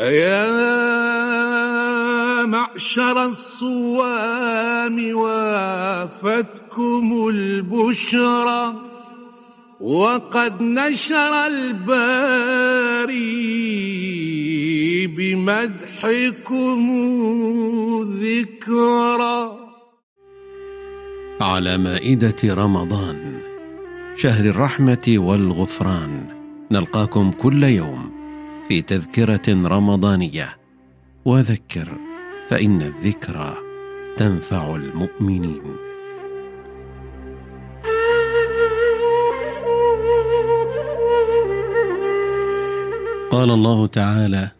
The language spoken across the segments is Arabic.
أيا معشر الصوام وافتكم البشرى وقد نشر الباري بمدحكم ذكرى على مائدة رمضان شهر الرحمة والغفران. نلقاكم كل يوم في تذكرة رمضانية. وذكر فإن الذكرى تنفع المؤمنين. قال الله تعالى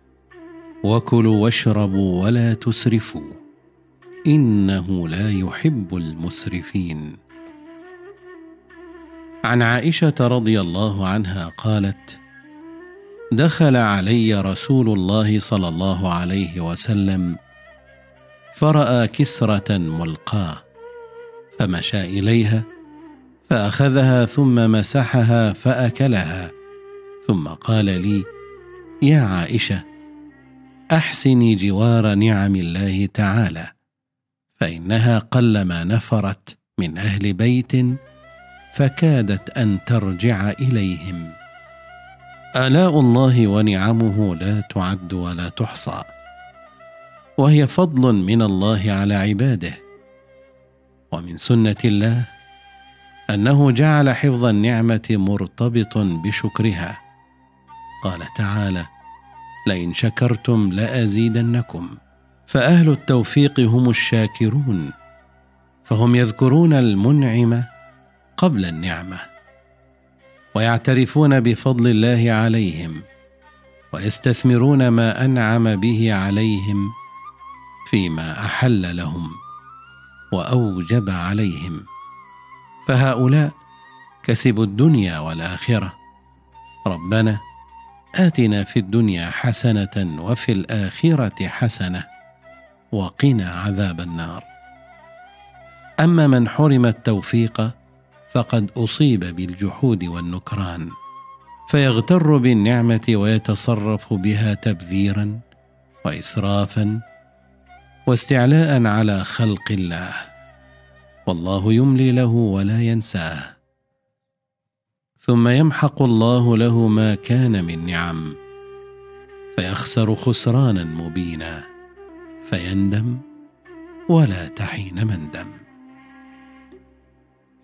وكلوا واشربوا ولا تسرفوا إنه لا يحب المسرفين. عن عائشة رضي الله عنها قالت دخل علي رسول الله صلى الله عليه وسلم فرأى كسرة ملقاة فمشى إليها فأخذها ثم مسحها فأكلها ثم قال لي يا عائشة احسني جوار نعم الله تعالى فإنها قلما نفرت من أهل بيت فكادت أن ترجع إليهم. آلاء الله ونعمه لا تعد ولا تحصى وهي فضل من الله على عباده. ومن سنة الله أنه جعل حفظ النعمة مرتبط بشكرها. قال تعالى لئن شكرتم لأزيدنكم. فأهل التوفيق هم الشاكرون فهم يذكرون المنعم قبل النعمة. ويعترفون بفضل الله عليهم ويستثمرون ما أنعم به عليهم فيما أحل لهم وأوجب عليهم. فهؤلاء كسبوا الدنيا والآخرة. ربنا آتنا في الدنيا حسنة وفي الآخرة حسنة وقنا عذاب النار. أما من حرم التوفيق فقد أصيب بالجحود والنكران فيغتر بالنعمة ويتصرف بها تبذيرا واسرافا واستعلاء على خلق الله. والله يملي له ولا ينساه. ثم يمحق الله له ما كان من نعم فيخسر خسرانا مبينا فيندم ولا تحين مندم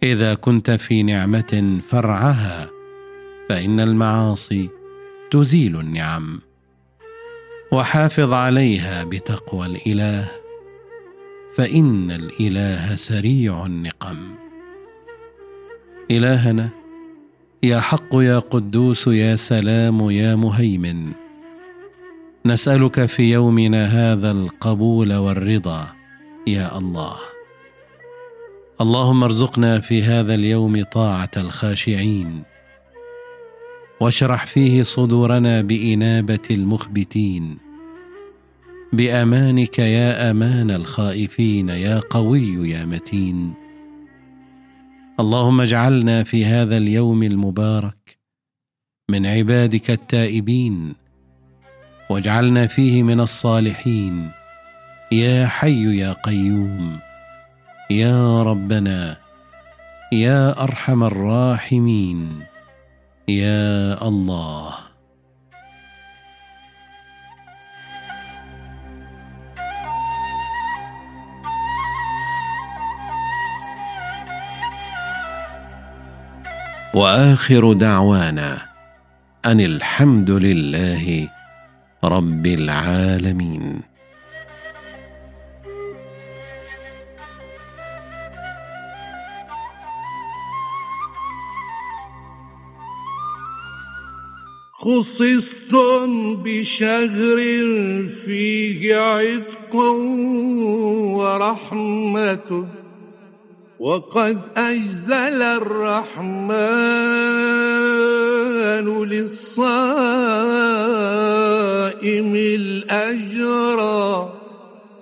إذا كنت في نعمة فرعها فإن المعاصي تزيل النعم. وحافظ عليها بتقوى الإله فإن الإله سريع النقم. إلهنا يا حق يا قدوس يا سلام يا مهيمن نسألك في يومنا هذا القبول والرضا يا الله. اللهم ارزقنا في هذا اليوم طاعة الخاشعين واشرح فيه صدورنا بإنابة المخبتين. بأمانك يا أمان الخائفين يا قوي يا متين. اللهم اجعلنا في هذا اليوم المبارك من عبادك التائبين واجعلنا فيه من الصالحين. يا حي يا قيوم. يا ربنا يا أرحم الراحمين يا الله. وآخر دعوانا أن الحمد لله رب العالمين. خصصتم بشهر فيه عتق ورحمة وقد أجزل الرحمن للصائم الأجرى